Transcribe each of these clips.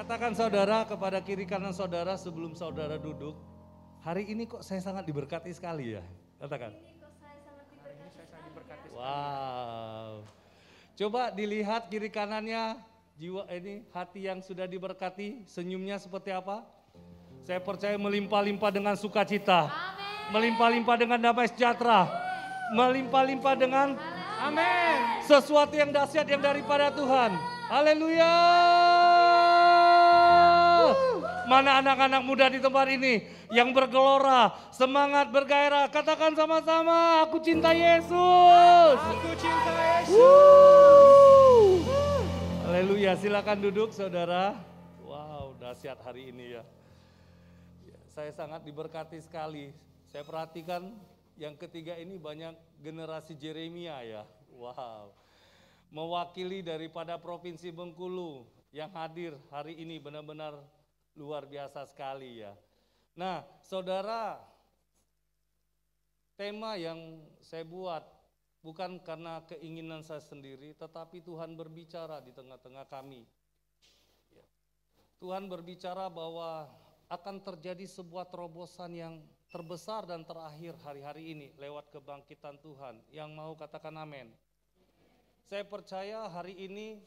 Katakan saudara kepada kiri kanan saudara sebelum saudara duduk. Hari ini kok saya sangat diberkati sekali ya. Katakan. Wow. Coba dilihat kiri kanannya jiwa ini hati yang sudah diberkati, senyumnya seperti apa? Saya percaya melimpah-limpah dengan sukacita. Melimpah-limpah dengan damai sejahtera. Melimpah-limpah dengan Amin. Sesuatu yang dahsyat yang daripada Tuhan. Haleluya. Mana anak-anak muda di tempat ini yang bergelora, semangat bergairah. Katakan sama-sama, aku cinta Yesus. Aku cinta Yesus. Woo. Haleluya, silakan duduk saudara. Wow, dahsyat hari ini ya. Ya, Saya sangat diberkati sekali. Saya perhatikan yang ketiga ini banyak generasi Jeremia ya. Wow. Mewakili daripada Provinsi Bengkulu yang hadir hari ini benar-benar luar biasa sekali ya. Nah, saudara, tema yang saya buat bukan karena keinginan saya sendiri, tetapi Tuhan berbicara di tengah-tengah kami. Ya. Tuhan berbicara bahwa akan terjadi sebuah terobosan yang terbesar dan terakhir hari-hari ini lewat kebangkitan Tuhan. Yang mau katakan amin. Saya percaya hari ini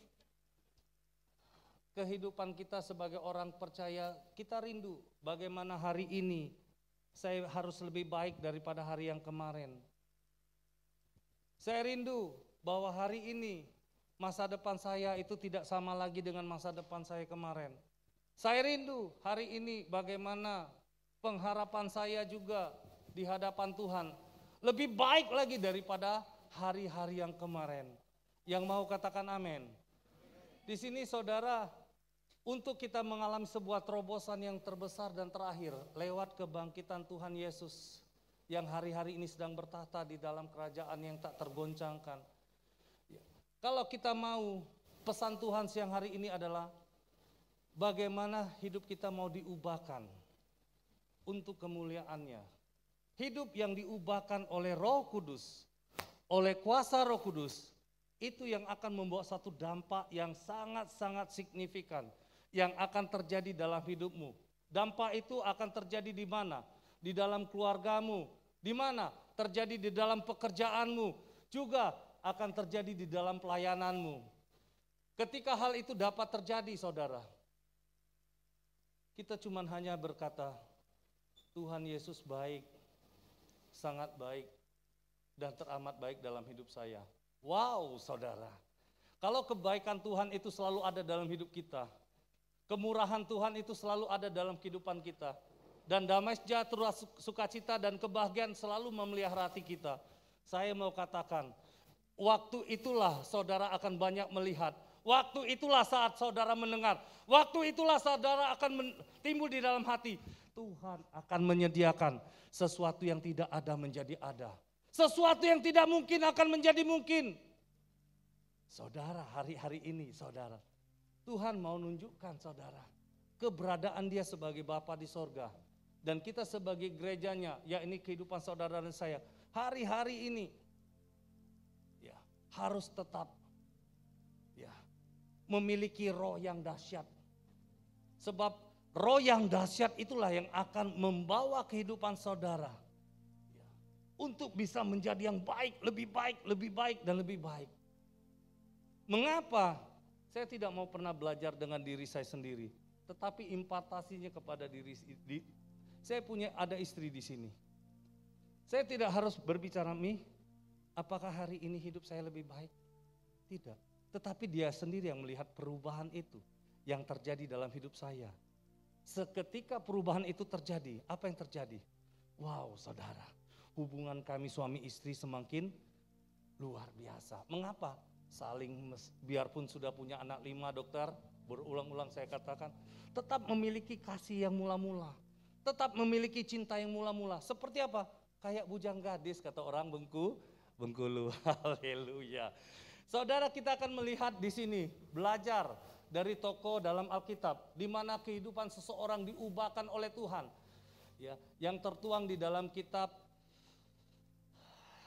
kehidupan kita sebagai orang percaya, kita rindu bagaimana hari ini saya harus lebih baik daripada hari yang kemarin. Saya rindu bahwa hari ini masa depan saya itu tidak sama lagi dengan masa depan saya kemarin. Saya rindu hari ini bagaimana pengharapan saya juga di hadapan Tuhan lebih baik lagi daripada hari-hari yang kemarin. Yang mau katakan amin. Di sini saudara, untuk kita mengalami sebuah terobosan yang terbesar dan terakhir lewat kebangkitan Tuhan Yesus yang hari-hari ini sedang bertahta di dalam kerajaan yang tak tergoncangkan. Ya. Kalau kita mau pesan Tuhan siang hari ini adalah bagaimana hidup kita mau diubahkan untuk kemuliaannya. Hidup yang diubahkan oleh Roh Kudus, oleh kuasa Roh Kudus, itu yang akan membawa satu dampak yang sangat-sangat signifikan yang akan terjadi dalam hidupmu. Dampak itu akan terjadi di mana? Di dalam keluargamu, di mana? Terjadi di dalam pekerjaanmu, juga akan terjadi di dalam pelayananmu. Ketika hal itu dapat terjadi, saudara, kita cuma hanya berkata, Tuhan Yesus baik, sangat baik, dan teramat baik dalam hidup saya. Wow, saudara. Kalau kebaikan Tuhan itu selalu ada dalam hidup kita, kemurahan Tuhan itu selalu ada dalam kehidupan kita, dan damai sejahtera, sukacita, dan kebahagiaan selalu memelihara hati kita. Saya mau katakan, waktu itulah saudara akan banyak melihat. Waktu itulah saat saudara mendengar. Waktu itulah saudara akan timbul di dalam hati. Tuhan akan menyediakan sesuatu yang tidak ada menjadi ada. Sesuatu yang tidak mungkin akan menjadi mungkin. Saudara, hari-hari ini saudara, Tuhan mau nunjukkan saudara, keberadaan dia sebagai Bapa di sorga. Dan kita sebagai gerejanya, ya ini kehidupan saudara dan saya, hari-hari ini ya harus tetap ya memiliki roh yang dahsyat. Sebab roh yang dahsyat itulah yang akan membawa kehidupan saudara ya, untuk bisa menjadi yang baik, lebih baik, lebih baik dan lebih baik. Mengapa saya tidak mau pernah belajar dengan diri saya sendiri, tetapi impartasinya kepada diri di, saya punya ada istri di sini. Saya tidak harus berbicara mi, apakah hari ini hidup saya lebih baik? Tidak. Tetapi dia sendiri yang melihat perubahan itu yang terjadi dalam hidup saya. Seketika perubahan itu terjadi, apa yang terjadi? Wow, saudara, hubungan kami suami istri semakin luar biasa. Mengapa? Saling, biarpun sudah punya anak lima dokter, berulang-ulang saya katakan, tetap memiliki kasih yang mula-mula. Tetap memiliki cinta yang mula-mula. Seperti apa? Kayak bujang gadis, kata orang Bengku, Bengkulu. Haleluya. Saudara kita akan melihat di sini, belajar dari toko dalam Alkitab, di mana kehidupan seseorang diubahkan oleh Tuhan. Ya, yang tertuang di dalam kitab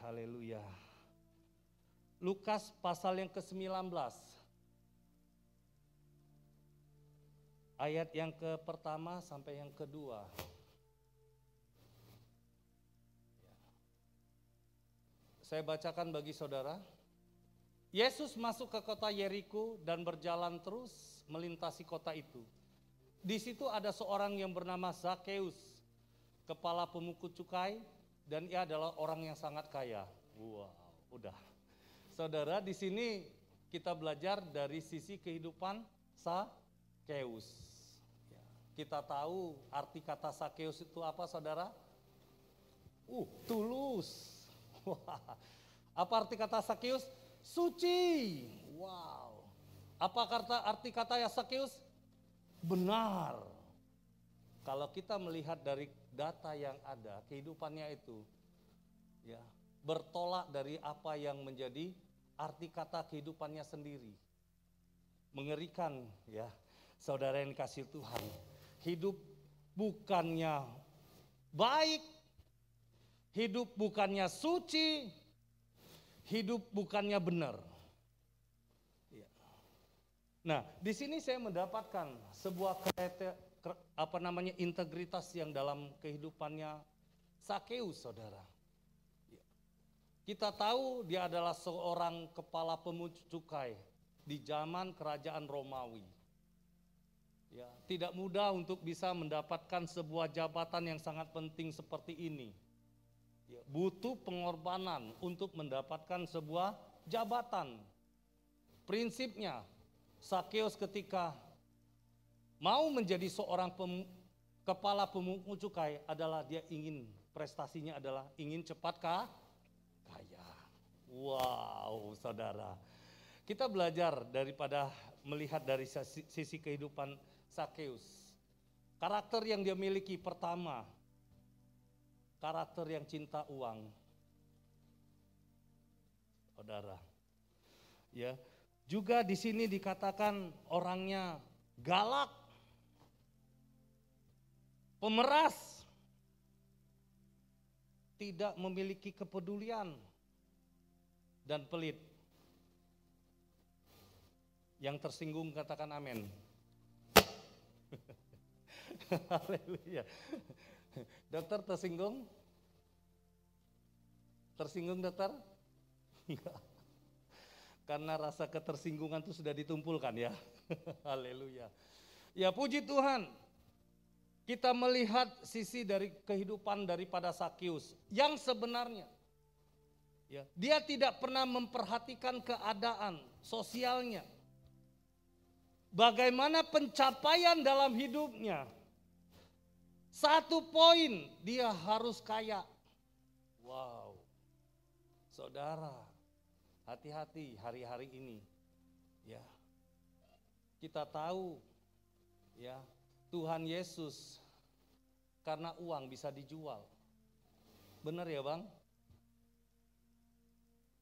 Haleluya. Lukas pasal yang ke-19. ayat yang ke pertama sampai yang kedua. Saya bacakan bagi saudara. Yesus masuk ke kota Yeriko dan berjalan terus melintasi kota itu. Di situ ada seorang yang bernama Zakheus, kepala pemukul cukai, dan ia adalah orang yang sangat kaya. Wow, udah. Saudara, di sini kita belajar dari sisi kehidupan Zakheus. Ya, kita tahu arti kata Zakheus itu apa, saudara? Uh, tulus. Wah. Apa arti kata Sakius? Suci. Wow. Apa kata arti kata ya Sakius? Benar. Kalau kita melihat dari data yang ada, kehidupannya itu ya, bertolak dari apa yang menjadi arti kata kehidupannya sendiri. Mengerikan ya, saudara yang dikasih Tuhan. Hidup bukannya baik, Hidup bukannya suci, hidup bukannya benar. Ya. Nah, di sini saya mendapatkan sebuah kriteria, apa namanya integritas yang dalam kehidupannya Sakeus, saudara. Kita tahu dia adalah seorang kepala pemungut cukai di zaman kerajaan Romawi. Ya, tidak mudah untuk bisa mendapatkan sebuah jabatan yang sangat penting seperti ini Ya, butuh pengorbanan untuk mendapatkan sebuah jabatan. Prinsipnya, Sakeus ketika mau menjadi seorang pem, kepala pemungut cukai adalah dia ingin prestasinya adalah ingin cepat kah? Wow, saudara. Kita belajar daripada melihat dari sisi kehidupan Sakeus. Karakter yang dia miliki pertama, karakter yang cinta uang. Saudara. Ya. Juga di sini dikatakan orangnya galak, pemeras, tidak memiliki kepedulian dan pelit. Yang tersinggung katakan amin. Haleluya. Dokter tersinggung? Tersinggung dokter? Karena rasa ketersinggungan itu sudah ditumpulkan ya. Haleluya. Ya puji Tuhan. Kita melihat sisi dari kehidupan daripada Sakius yang sebenarnya ya, dia tidak pernah memperhatikan keadaan sosialnya. Bagaimana pencapaian dalam hidupnya. Satu poin dia harus kaya. Wow. Saudara, hati-hati hari-hari ini. Ya. Kita tahu ya, Tuhan Yesus karena uang bisa dijual. Benar ya, Bang?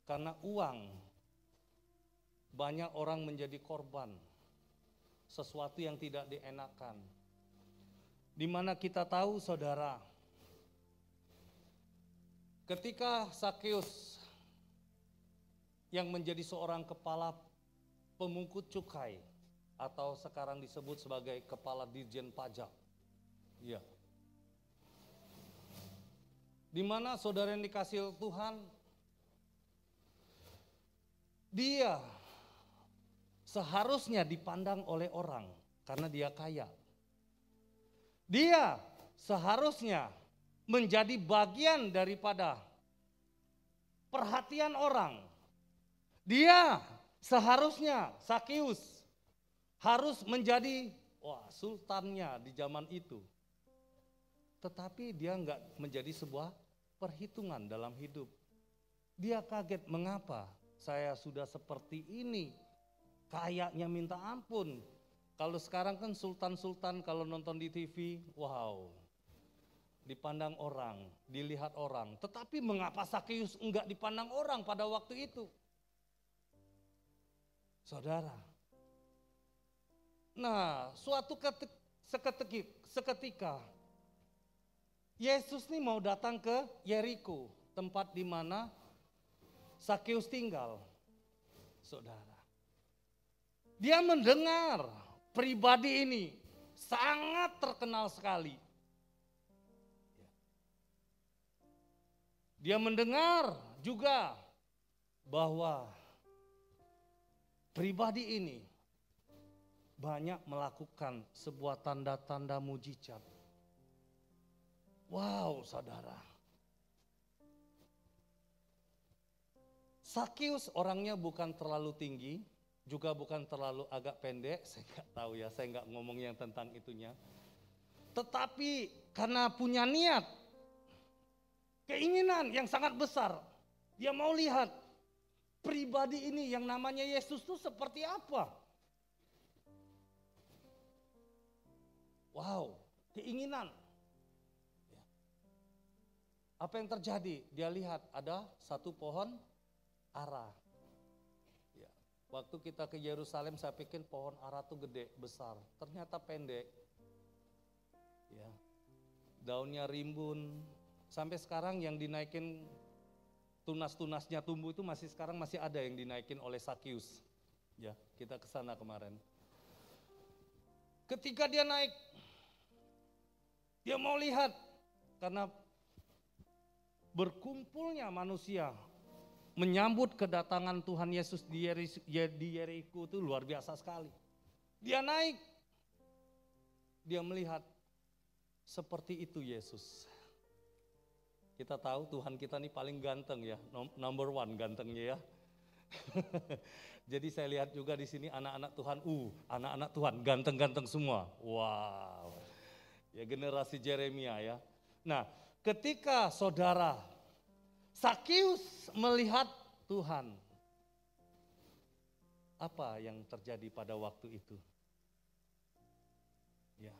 Karena uang banyak orang menjadi korban sesuatu yang tidak dienakan di mana kita tahu saudara, ketika Sakeus yang menjadi seorang kepala pemungkut cukai atau sekarang disebut sebagai kepala dirjen pajak. Ya. Di mana saudara yang dikasih Tuhan dia seharusnya dipandang oleh orang karena dia kaya. Dia seharusnya menjadi bagian daripada perhatian orang. Dia seharusnya Sakius harus menjadi wah sultannya di zaman itu. Tetapi dia enggak menjadi sebuah perhitungan dalam hidup. Dia kaget mengapa saya sudah seperti ini. Kayaknya minta ampun, kalau sekarang kan sultan-sultan kalau nonton di TV, wow, dipandang orang, dilihat orang. Tetapi mengapa Sakeus enggak dipandang orang pada waktu itu? Saudara. Nah, suatu seketika, seketika Yesus nih mau datang ke Yeriko, tempat di mana Sakeus tinggal. Saudara. Dia mendengar pribadi ini sangat terkenal sekali. Dia mendengar juga bahwa pribadi ini banyak melakukan sebuah tanda-tanda mujizat. Wow, saudara. Sakius orangnya bukan terlalu tinggi, juga bukan terlalu agak pendek, saya nggak tahu ya, saya nggak ngomong yang tentang itunya. Tetapi karena punya niat, keinginan yang sangat besar, dia mau lihat pribadi ini yang namanya Yesus itu seperti apa. Wow, keinginan. Apa yang terjadi? Dia lihat ada satu pohon ara. Ya. Waktu kita ke Yerusalem saya pikir pohon ara itu gede, besar. Ternyata pendek. Ya. Daunnya rimbun. Sampai sekarang yang dinaikin tunas-tunasnya tumbuh itu masih sekarang masih ada yang dinaikin oleh Sakius. Ya, kita ke sana kemarin. Ketika dia naik, dia mau lihat karena berkumpulnya manusia menyambut kedatangan Tuhan Yesus di Yeriko itu luar biasa sekali. Dia naik, dia melihat seperti itu Yesus. Kita tahu Tuhan kita ini paling ganteng ya, number one gantengnya ya. Jadi saya lihat juga di sini anak-anak Tuhan, uh, anak-anak Tuhan ganteng-ganteng semua. Wow. Ya generasi Jeremia ya. Nah, ketika saudara Sakius melihat Tuhan, apa yang terjadi pada waktu itu? Ya.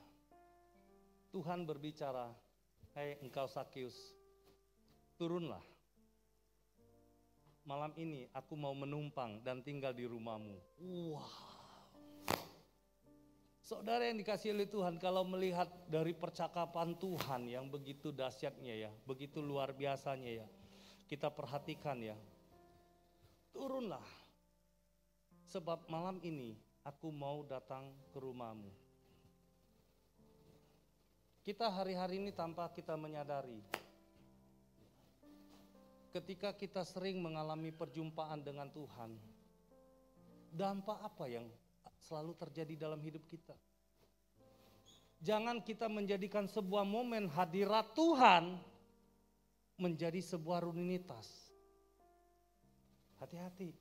Tuhan berbicara, "Hai hey, engkau Sakius, turunlah. Malam ini aku mau menumpang dan tinggal di rumahmu." Wah. Saudara yang dikasih oleh Tuhan, kalau melihat dari percakapan Tuhan yang begitu dahsyatnya ya, begitu luar biasanya ya, kita perhatikan ya, turunlah. Sebab malam ini aku mau datang ke rumahmu. Kita hari-hari ini tanpa kita menyadari, ketika kita sering mengalami perjumpaan dengan Tuhan, dampak apa yang selalu terjadi dalam hidup kita. Jangan kita menjadikan sebuah momen hadirat Tuhan menjadi sebuah rutinitas. Hati-hati.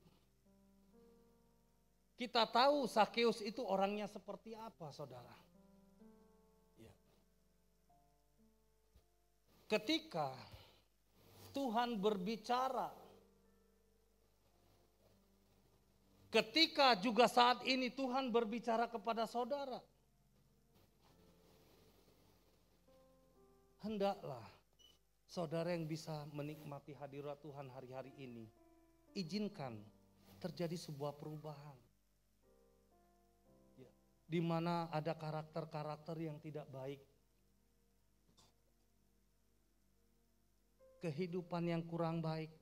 Kita tahu Sakeus itu orangnya seperti apa, saudara. Ya. Ketika Tuhan berbicara Ketika juga saat ini Tuhan berbicara kepada saudara. Hendaklah saudara yang bisa menikmati hadirat Tuhan hari-hari ini. Izinkan terjadi sebuah perubahan. Ya, di mana ada karakter-karakter yang tidak baik. Kehidupan yang kurang baik.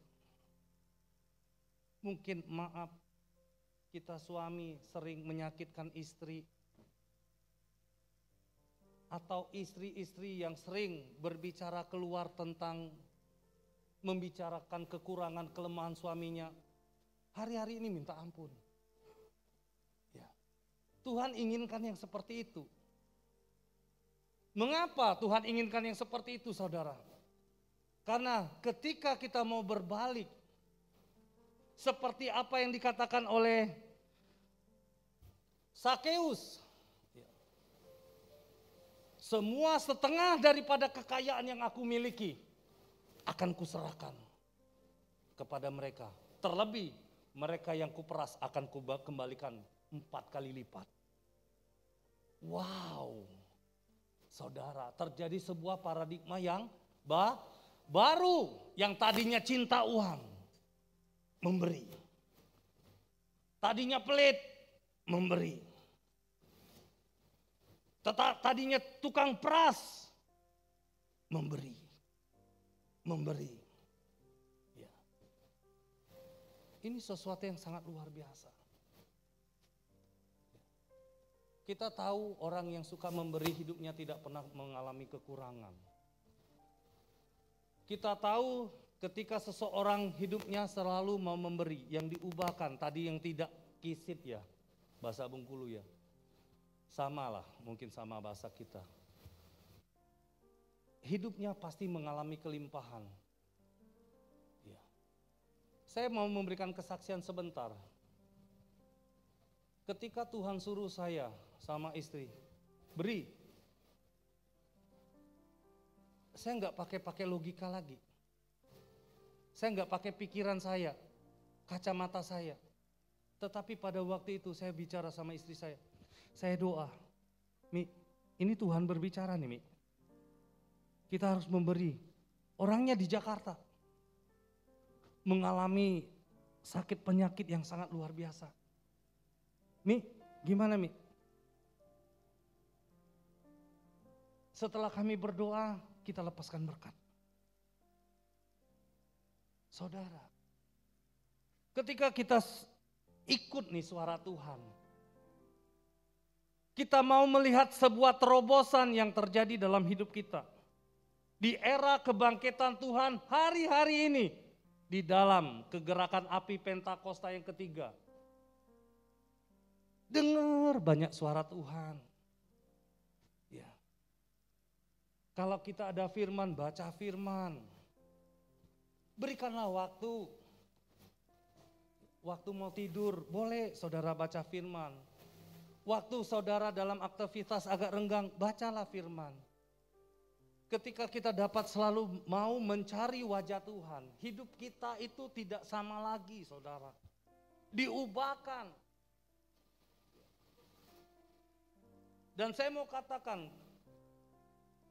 Mungkin maaf kita suami sering menyakitkan istri, atau istri-istri yang sering berbicara keluar tentang membicarakan kekurangan kelemahan suaminya, hari-hari ini minta ampun. Ya. Tuhan inginkan yang seperti itu. Mengapa Tuhan inginkan yang seperti itu, saudara? Karena ketika kita mau berbalik seperti apa yang dikatakan oleh Sakeus. Semua setengah daripada kekayaan yang aku miliki akan kuserahkan kepada mereka. Terlebih mereka yang kuperas akan kembalikan empat kali lipat. Wow, saudara, terjadi sebuah paradigma yang ba baru yang tadinya cinta uang memberi. Tadinya pelit, memberi. Tadinya tukang peras, memberi. Memberi. Ya. Ini sesuatu yang sangat luar biasa. Kita tahu orang yang suka memberi hidupnya tidak pernah mengalami kekurangan. Kita tahu ketika seseorang hidupnya selalu mau memberi, yang diubahkan, tadi yang tidak kisit ya, bahasa Bengkulu ya. Sama lah, mungkin sama bahasa kita. Hidupnya pasti mengalami kelimpahan. Ya. Saya mau memberikan kesaksian sebentar. Ketika Tuhan suruh saya sama istri, beri. Saya nggak pakai pakai logika lagi. Saya nggak pakai pikiran saya, kacamata saya. Tetapi pada waktu itu saya bicara sama istri saya. Saya doa, Mi, ini Tuhan berbicara nih Mi. Kita harus memberi. Orangnya di Jakarta. Mengalami sakit penyakit yang sangat luar biasa. Mi, gimana Mi? Setelah kami berdoa, kita lepaskan berkat. Saudara, ketika kita ikut nih suara Tuhan, kita mau melihat sebuah terobosan yang terjadi dalam hidup kita. Di era kebangkitan Tuhan hari-hari ini, di dalam kegerakan api Pentakosta yang ketiga. Dengar banyak suara Tuhan. Kalau kita ada firman, baca firman. Berikanlah waktu. Waktu mau tidur, boleh saudara baca firman. Waktu saudara dalam aktivitas agak renggang, bacalah firman. Ketika kita dapat selalu mau mencari wajah Tuhan, hidup kita itu tidak sama lagi, saudara. Diubahkan. Dan saya mau katakan,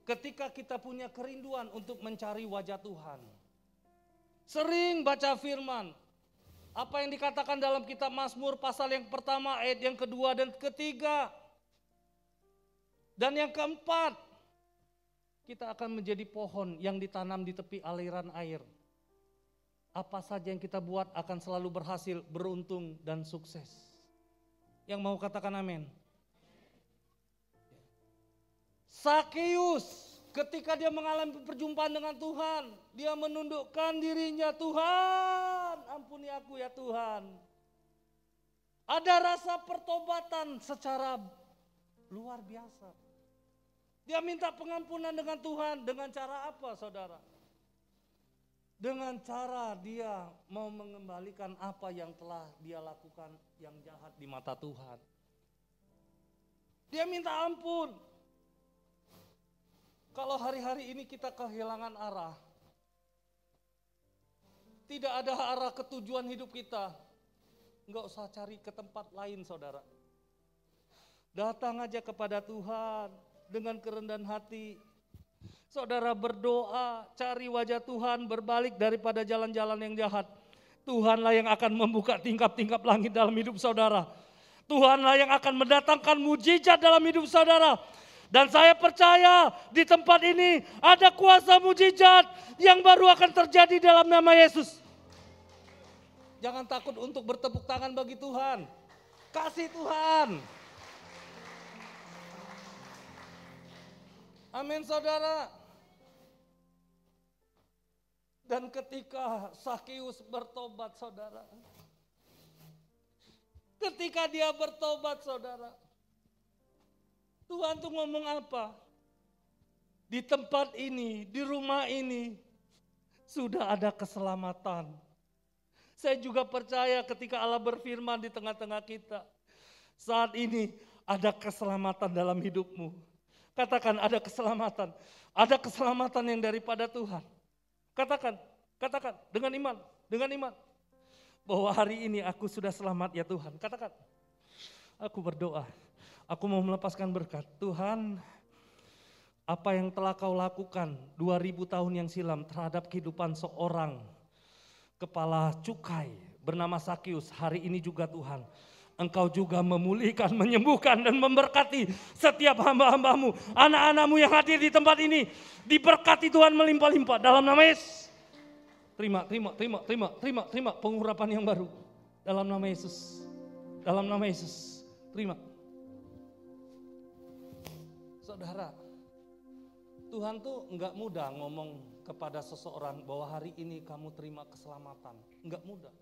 ketika kita punya kerinduan untuk mencari wajah Tuhan. Sering baca firman. Apa yang dikatakan dalam kitab Mazmur pasal yang pertama, ayat yang kedua dan ketiga. Dan yang keempat, kita akan menjadi pohon yang ditanam di tepi aliran air. Apa saja yang kita buat akan selalu berhasil, beruntung, dan sukses. Yang mau katakan amin. Sakeus ketika dia mengalami perjumpaan dengan Tuhan, dia menundukkan dirinya, Tuhan, ampuni aku ya Tuhan. Ada rasa pertobatan secara luar biasa. Dia minta pengampunan dengan Tuhan dengan cara apa saudara? Dengan cara dia mau mengembalikan apa yang telah dia lakukan yang jahat di mata Tuhan. Dia minta ampun, kalau hari-hari ini kita kehilangan arah, tidak ada arah ketujuan hidup kita, nggak usah cari ke tempat lain saudara. Datang aja kepada Tuhan dengan kerendahan hati. Saudara berdoa, cari wajah Tuhan, berbalik daripada jalan-jalan yang jahat. Tuhanlah yang akan membuka tingkap-tingkap langit dalam hidup saudara. Tuhanlah yang akan mendatangkan mujizat dalam hidup saudara. Dan saya percaya di tempat ini ada kuasa mujizat yang baru akan terjadi dalam nama Yesus. Jangan takut untuk bertepuk tangan bagi Tuhan. Kasih Tuhan. Amin saudara. Dan ketika Sakius bertobat saudara. Ketika dia bertobat saudara. Tuhan tuh ngomong apa? Di tempat ini, di rumah ini, sudah ada keselamatan. Saya juga percaya ketika Allah berfirman di tengah-tengah kita. Saat ini ada keselamatan dalam hidupmu. Katakan ada keselamatan. Ada keselamatan yang daripada Tuhan. Katakan, katakan dengan iman, dengan iman. Bahwa hari ini aku sudah selamat ya Tuhan. Katakan, aku berdoa Aku mau melepaskan berkat. Tuhan, apa yang telah kau lakukan 2000 tahun yang silam terhadap kehidupan seorang kepala cukai bernama Sakius hari ini juga Tuhan. Engkau juga memulihkan, menyembuhkan dan memberkati setiap hamba-hambamu. Anak-anakmu yang hadir di tempat ini diberkati Tuhan melimpah-limpah dalam nama Yesus. Terima, terima, terima, terima, terima, terima pengurapan yang baru. Dalam nama Yesus. Dalam nama Yesus. Terima. Saudara, Tuhan tuh nggak mudah ngomong kepada seseorang bahwa hari ini kamu terima keselamatan. Nggak mudah.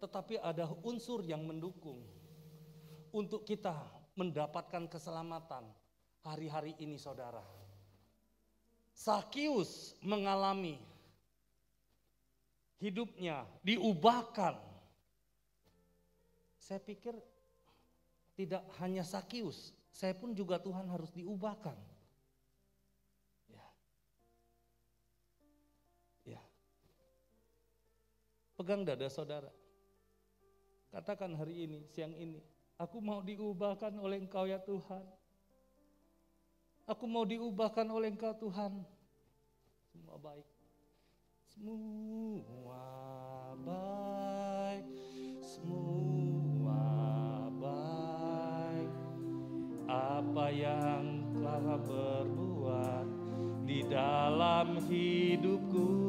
Tetapi ada unsur yang mendukung untuk kita mendapatkan keselamatan hari-hari ini saudara. Sakius mengalami hidupnya diubahkan. Saya pikir tidak hanya Sakius, saya pun juga Tuhan harus diubahkan. Pegang dada saudara. Katakan hari ini, siang ini, aku mau diubahkan oleh Engkau ya Tuhan. Aku mau diubahkan oleh Engkau Tuhan. Semua baik. Semua baik. Semua baik. Apa yang telah berbuat di dalam hidupku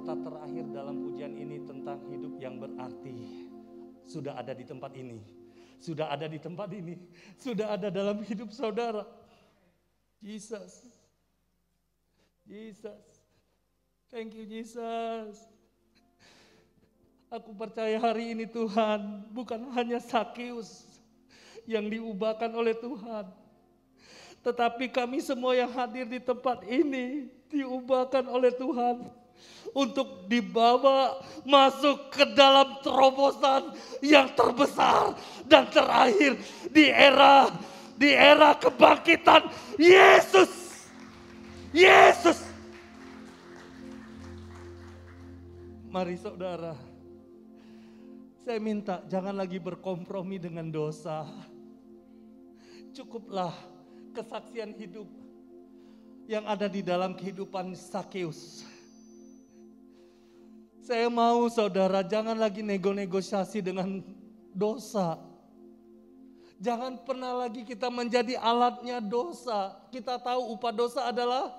Kata terakhir dalam pujian ini tentang hidup yang berarti. Sudah ada di tempat ini. Sudah ada di tempat ini. Sudah ada dalam hidup saudara. Jesus. Jesus. Thank you Jesus. Aku percaya hari ini Tuhan bukan hanya Sakius yang diubahkan oleh Tuhan. Tetapi kami semua yang hadir di tempat ini diubahkan oleh Tuhan untuk dibawa masuk ke dalam terobosan yang terbesar dan terakhir di era di era kebangkitan Yesus. Yesus. Mari saudara, saya minta jangan lagi berkompromi dengan dosa. Cukuplah kesaksian hidup yang ada di dalam kehidupan Sakeus. Saya mau saudara jangan lagi nego-negosiasi dengan dosa. Jangan pernah lagi kita menjadi alatnya dosa. Kita tahu upah dosa adalah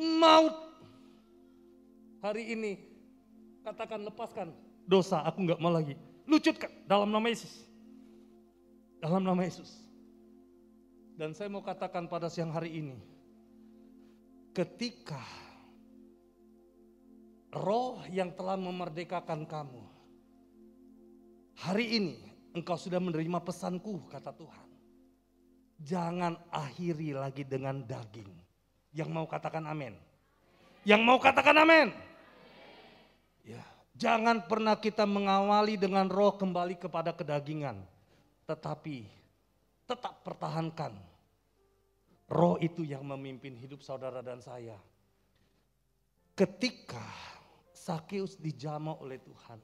maut. Hari ini katakan lepaskan dosa, aku nggak mau lagi. Lucutkan dalam nama Yesus. Dalam nama Yesus. Dan saya mau katakan pada siang hari ini, ketika roh yang telah memerdekakan kamu, hari ini engkau sudah menerima pesanku, kata Tuhan. Jangan akhiri lagi dengan daging. Yang mau katakan amin. Yang mau katakan amin. Ya, jangan pernah kita mengawali dengan roh kembali kepada kedagingan. Tetapi tetap pertahankan roh itu yang memimpin hidup saudara dan saya. Ketika Sakeus dijamah oleh Tuhan,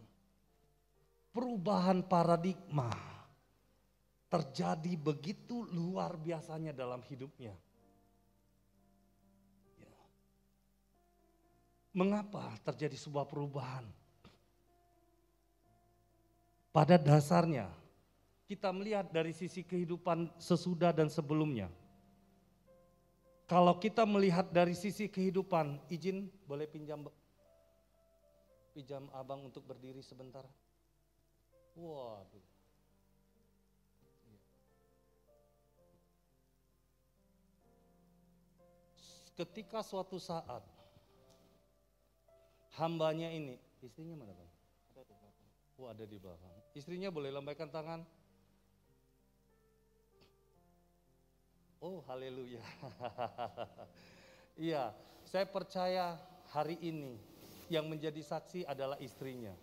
perubahan paradigma terjadi begitu luar biasanya dalam hidupnya. Ya. Mengapa terjadi sebuah perubahan? Pada dasarnya, kita melihat dari sisi kehidupan sesudah dan sebelumnya. Kalau kita melihat dari sisi kehidupan, izin boleh pinjam pinjam abang untuk berdiri sebentar. Waduh. Ketika suatu saat hambanya ini, istrinya mana bang? Ada di belakang. Oh ada di belakang. Istrinya boleh lambaikan tangan. Oh haleluya. Iya, saya percaya hari ini yang menjadi saksi adalah istrinya.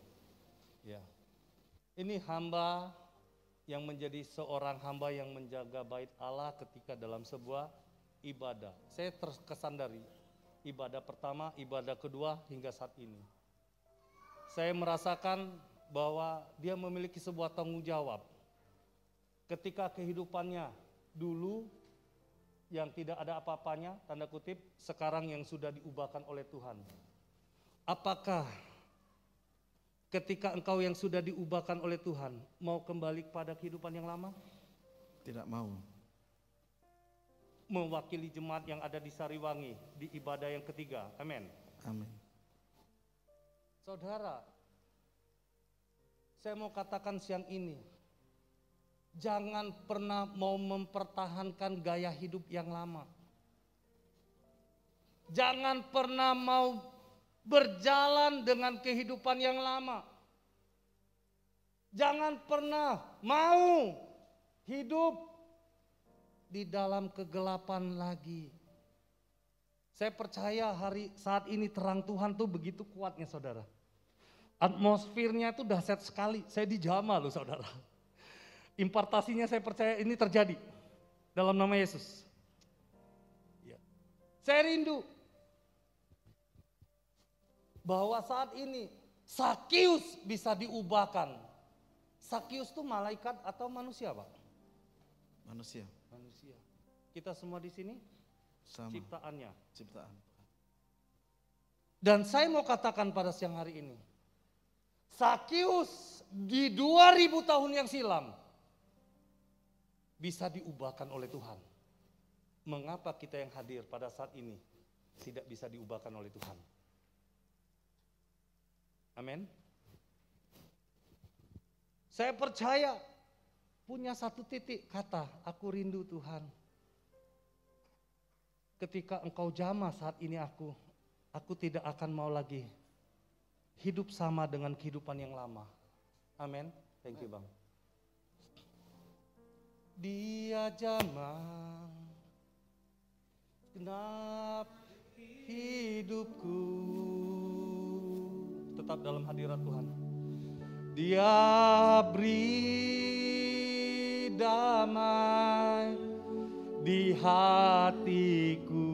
Ya. Ini hamba yang menjadi seorang hamba yang menjaga bait Allah ketika dalam sebuah ibadah. Saya terkesan dari ibadah pertama, ibadah kedua hingga saat ini. Saya merasakan bahwa dia memiliki sebuah tanggung jawab. Ketika kehidupannya dulu yang tidak ada apa-apanya, tanda kutip, sekarang yang sudah diubahkan oleh Tuhan. Apakah ketika engkau yang sudah diubahkan oleh Tuhan mau kembali kepada kehidupan yang lama? Tidak mau. Mewakili jemaat yang ada di Sariwangi di ibadah yang ketiga. Amin. Amin. Saudara, saya mau katakan siang ini, jangan pernah mau mempertahankan gaya hidup yang lama. Jangan pernah mau berjalan dengan kehidupan yang lama. Jangan pernah mau hidup di dalam kegelapan lagi. Saya percaya hari saat ini terang Tuhan tuh begitu kuatnya saudara. Atmosfernya itu dahsyat sekali. Saya dijama loh saudara. Impartasinya saya percaya ini terjadi dalam nama Yesus. Ya. Saya rindu bahwa saat ini Sakius bisa diubahkan. Sakius itu malaikat atau manusia, Pak? Manusia. Manusia. Kita semua di sini Sama. ciptaannya. Ciptaan. Dan saya mau katakan pada siang hari ini, Sakius di 2000 tahun yang silam bisa diubahkan oleh Tuhan. Mengapa kita yang hadir pada saat ini tidak bisa diubahkan oleh Tuhan? Amin. Saya percaya punya satu titik kata, aku rindu Tuhan. Ketika engkau jamah saat ini aku, aku tidak akan mau lagi hidup sama dengan kehidupan yang lama. Amin. Thank you Bang. Dia jamah genap hidupku tetap dalam hadirat Tuhan. Dia beri damai di hatiku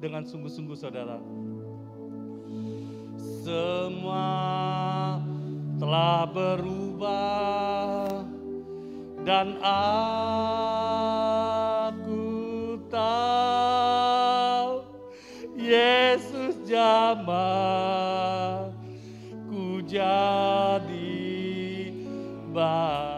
dengan sungguh-sungguh saudara. Semua telah berubah dan aku tahu Yesus jamah ku jadi baru.